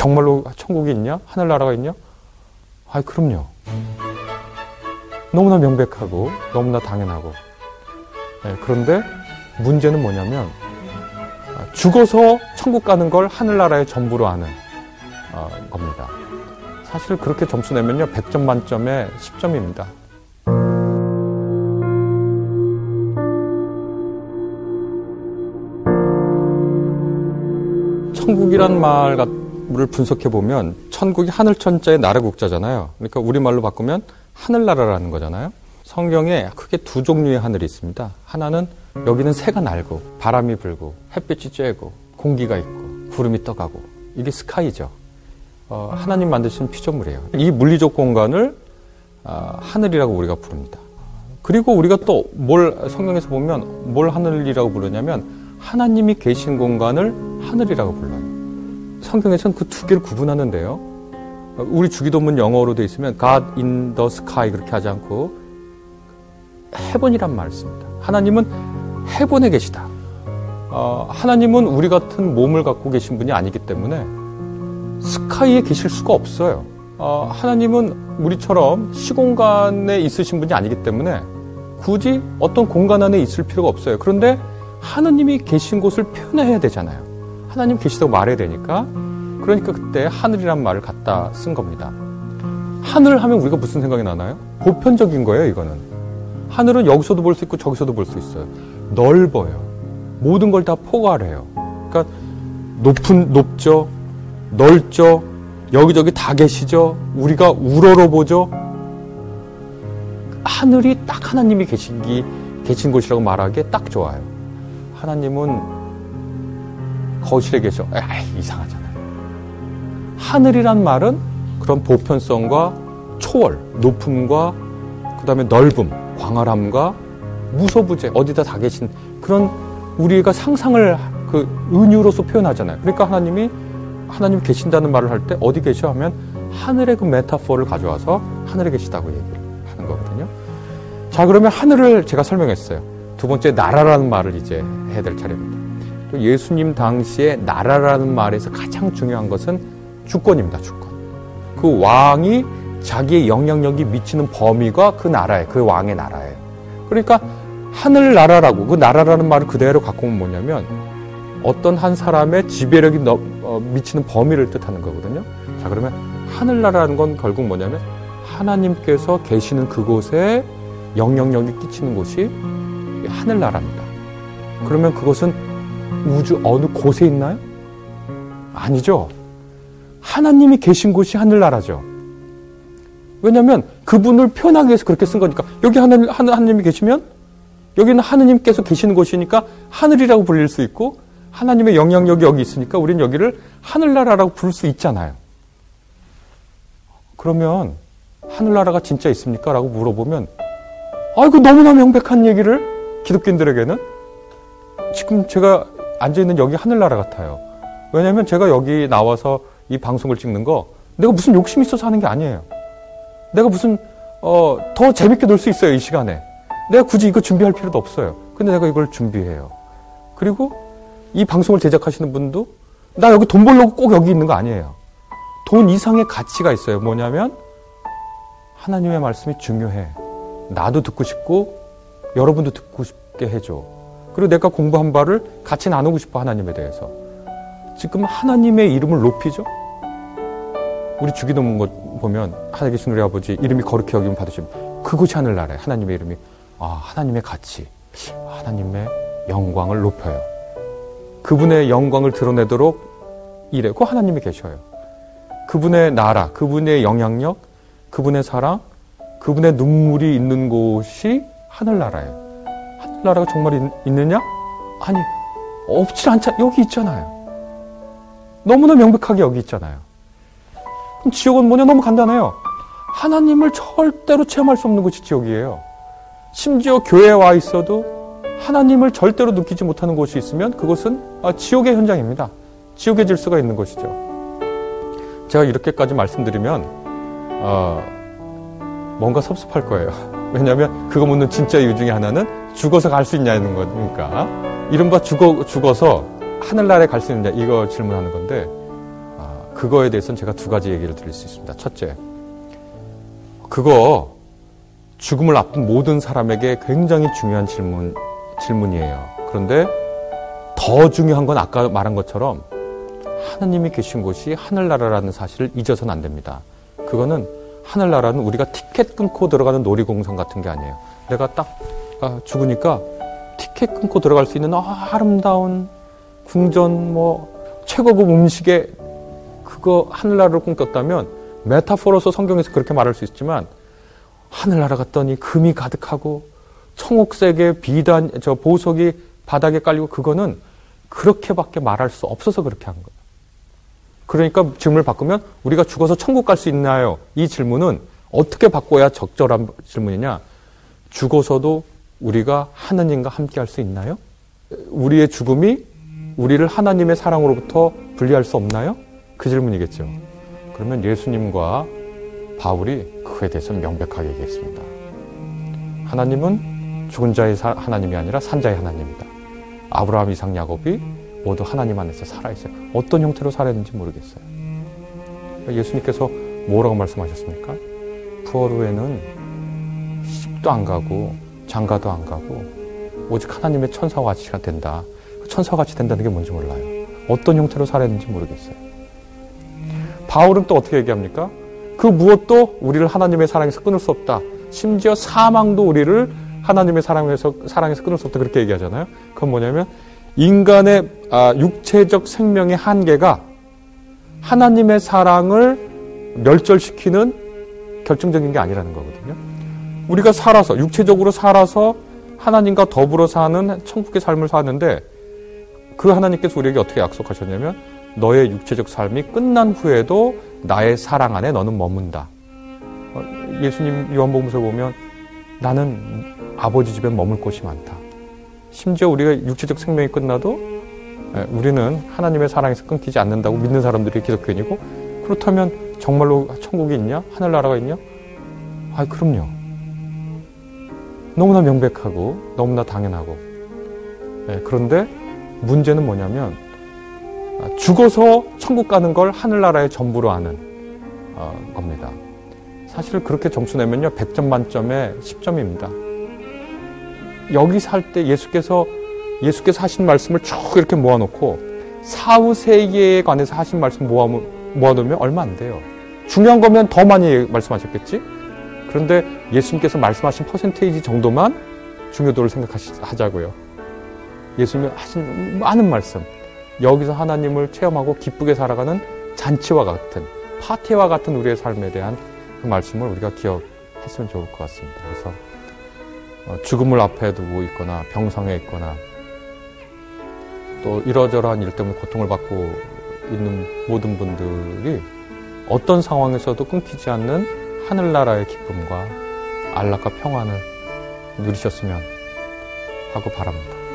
정말로 천국이 있냐? 하늘나라가 있냐? 아, 그럼요. 너무나 명백하고 너무나 당연하고. 네, 그런데 문제는 뭐냐면 아, 죽어서 천국 가는 걸 하늘나라의 전부로 아는 어, 겁니다. 사실 그렇게 점수 내면요 100점 만점에 10점입니다. 천국이란 말 을 분석해 보면 천국이 하늘 천자의 나라 국자잖아요. 그러니까 우리말로 바꾸면 하늘나라라는 거잖아요. 성경에 크게 두 종류의 하늘이 있습니다. 하나는 여기는 새가 날고 바람이 불고 햇빛이 쬐고 공기가 있고 구름이 떠가고 이게 스카이죠. 어, 하나님 만드신 피조물이에요. 이 물리적 공간을 어, 하늘이라고 우리가 부릅니다. 그리고 우리가 또 뭘 성경에서 보면 뭘 하늘이라고 부르냐면 하나님이 계신 공간을 하늘이라고 불러요. 성경에서는 그 두 개를 구분하는데요. 우리 주기도문 영어로 돼 있으면 God in the sky 그렇게 하지 않고 헤븐이란 말을 씁니다. 하나님은 헤븐에 계시다. 어, 하나님은 우리 같은 몸을 갖고 계신 분이 아니기 때문에 스카이에 계실 수가 없어요. 어, 하나님은 우리처럼 시공간에 있으신 분이 아니기 때문에 굳이 어떤 공간 안에 있을 필요가 없어요. 그런데 하느님이 계신 곳을 표현해야 되잖아요. 하나님 계시다고 말해야 되니까. 그러니까 그때 하늘이란 말을 갖다 쓴 겁니다. 하늘 하면 우리가 무슨 생각이 나나요? 보편적인 거예요, 이거는. 하늘은 여기서도 볼 수 있고 저기서도 볼 수 있어요. 넓어요. 모든 걸 다 포괄해요. 그러니까 높은 높죠. 넓죠. 여기저기 다 계시죠. 우리가 우러러 보죠. 하늘이 딱 하나님이 계신기 계신 곳이라고 말하기에 딱 좋아요. 하나님은 거실에 계셔. 에이, 이상하잖아요. 하늘이란 말은 그런 보편성과 초월, 높음과 그 다음에 넓음, 광활함과 무소부재 어디다 다 계신 그런 우리가 상상을 그 은유로서 표현하잖아요. 그러니까 하나님이 하나님 계신다는 말을 할 때 어디 계셔 하면 하늘의 그 메타포를 가져와서 하늘에 계시다고 얘기를 하는 거거든요. 자, 그러면 하늘을 제가 설명했어요. 두 번째 나라라는 말을 이제 해야 될 차례입니다. 또 예수님 당시에 나라라는 말에서 가장 중요한 것은 주권입니다. 주권. 그 왕이 자기의 영향력이 미치는 범위가 그 나라에 그 왕의 나라예요. 그러니까 하늘 나라라고 그 나라라는 말을 그대로 갖고 오면 뭐냐면 어떤 한 사람의 지배력이 너, 어, 미치는 범위를 뜻하는 거거든요. 자 그러면 하늘나라는 건 결국 뭐냐면 하나님께서 계시는 그곳에 영향력이 끼치는 곳이 하늘나라입니다. 그러면 그것은 우주 어느 곳에 있나요? 아니죠. 하나님이 계신 곳이 하늘나라죠. 왜냐하면 그분을 표현하기 위해서 그렇게 쓴 거니까 여기 하늘, 하나님이 계시면 여기는 하느님께서 계시는 곳이니까 하늘이라고 불릴 수 있고 하나님의 영향력이 여기 있으니까 우리는 여기를 하늘나라라고 부를 수 있잖아요. 그러면 하늘나라가 진짜 있습니까? 라고 물어보면 아이고 너무나 명백한 얘기를 기독교인들에게는 지금 제가 앉아있는 여기 하늘나라 같아요. 왜냐하면 제가 여기 나와서 이 방송을 찍는 거 내가 무슨 욕심 있어서 하는 게 아니에요. 내가 무슨 어, 더 재밌게 놀 수 있어요 이 시간에. 내가 굳이 이거 준비할 필요도 없어요. 근데 내가 이걸 준비해요. 그리고 이 방송을 제작하시는 분도 나 여기 돈 벌려고 꼭 여기 있는 거 아니에요. 돈 이상의 가치가 있어요. 뭐냐면 하나님의 말씀이 중요해. 나도 듣고 싶고 여러분도 듣고 싶게 해줘. 그리고 내가 공부한 바를 같이 나누고 싶어 하나님에 대해서. 지금 하나님의 이름을 높이죠. 우리 주기도문 것 보면 하나님 계신 우리 아버지 이름이 거룩히 여기면 받으시면 그곳이 하늘나라에 하나님의 이름이 아 하나님의 가치 하나님의 영광을 높여요. 그분의 영광을 드러내도록 이래. 그 하나님이 계셔요. 그분의 나라, 그분의 영향력, 그분의 사랑, 그분의 눈물이 있는 곳이 하늘나라예요. 하늘나라가 정말 있, 있느냐? 아니, 없지 않잖아. 여기 있잖아요. 너무나 명백하게 여기 있잖아요. 지옥은 뭐냐? 너무 간단해요. 하나님을 절대로 체험할 수 없는 곳이 지옥이에요. 심지어 교회에 와 있어도 하나님을 절대로 느끼지 못하는 곳이 있으면 그것은 아, 지옥의 현장입니다. 지옥의 질서가 있는 것이죠. 제가 이렇게까지 말씀드리면 어, 뭔가 섭섭할 거예요. 왜냐하면 그거 묻는 진짜 이유 중에 하나는 죽어서 갈 수 있냐는 거니까 이른바 죽어, 죽어서 하늘나라에 갈 수 있느냐 이거 질문하는 건데 그거에 대해서는 제가 두 가지 얘기를 드릴 수 있습니다. 첫째, 그거 죽음을 앞둔 모든 사람에게 굉장히 중요한 질문, 질문이에요. 그런데 더 중요한 건 아까 말한 것처럼 하느님이 계신 곳이 하늘나라라는 사실을 잊어서는 안 됩니다. 그거는 하늘나라는 우리가 티켓 끊고 들어가는 놀이공원 같은 게 아니에요. 내가 딱 아, 죽으니까 티켓 끊고 들어갈 수 있는 아름다운 궁전 뭐 최고급 음식에 그거 하늘나라를 꿈꿨다면 메타포로서 성경에서 그렇게 말할 수 있지만 하늘나라 갔더니 금이 가득하고 청옥색의 비단 저 보석이 바닥에 깔리고 그거는 그렇게밖에 말할 수 없어서 그렇게 한 거예요. 그러니까 질문을 바꾸면 우리가 죽어서 천국 갈 수 있나요? 이 질문은 어떻게 바꿔야 적절한 질문이냐? 죽어서도 우리가 하느님과 함께 할 수 있나요? 우리의 죽음이 우리를 하나님의 사랑으로부터 분리할 수 없나요? 그 질문이겠죠. 그러면 예수님과 바울이 그에 대해서 명백하게 얘기했습니다. 하나님은 죽은 자의 하나님이 아니라 산자의 하나님이다. 아브라함, 이삭, 야곱이 모두 하나님 안에서 살아있어요. 어떤 형태로 살았는지 모르겠어요. 예수님께서 뭐라고 말씀하셨습니까? 후에는 십도 안 가고 장가도 안 가고 오직 하나님의 천사와 같이가 된다. 그 천사와 같이 된다는 게 뭔지 몰라요. 어떤 형태로 살았는지 모르겠어요. 바울은 또 어떻게 얘기합니까? 그 무엇도 우리를 하나님의 사랑에서 끊을 수 없다. 심지어 사망도 우리를 하나님의 사랑에서 사랑에서 끊을 수 없다 그렇게 얘기하잖아요. 그건 뭐냐면 인간의 아, 육체적 생명의 한계가 하나님의 사랑을 멸절시키는 결정적인 게 아니라는 거거든요. 우리가 살아서 육체적으로 살아서 하나님과 더불어 사는 천국의 삶을 사는데 그 하나님께서 우리에게 어떻게 약속하셨냐면 너의 육체적 삶이 끝난 후에도 나의 사랑 안에 너는 머문다. 어, 예수님 요한복음서 보면 나는 아버지 집에 머물 곳이 많다. 심지어 우리가 육체적 생명이 끝나도 예, 우리는 하나님의 사랑에서 끊기지 않는다고 믿는 사람들이 기독교인이고 그렇다면 정말로 천국이 있냐? 하늘나라가 있냐? 아, 그럼요. 너무나 명백하고 너무나 당연하고 예, 그런데 문제는 뭐냐면 아, 죽어서 천국 가는 걸 하늘나라의 전부로 아는 어, 겁니다. 사실 그렇게 점수 내면요 100점 만점에 10점입니다. 여기 살때 예수께서 예수께서 하신 말씀을 쭉 이렇게 모아놓고 사후 세계에 관해서 하신 말씀 모아 모아놓으면 얼마 안 돼요. 중요한 거면 더 많이 말씀하셨겠지. 그런데 예수님께서 말씀하신 퍼센테이지 정도만 중요도를 생각하자고요. 예수님이 하신 많은 말씀 여기서 하나님을 체험하고 기쁘게 살아가는 잔치와 같은 파티와 같은 우리의 삶에 대한 그 말씀을 우리가 기억했으면 좋을 것 같습니다. 그래서 어, 죽음을 앞에 두고 있거나 병상에 있거나 또 이러저러한 일 때문에 고통을 받고 있는 모든 분들이 어떤 상황에서도 끊기지 않는 하늘나라의 기쁨과 안락과 평안을 누리셨으면 하고 바랍니다.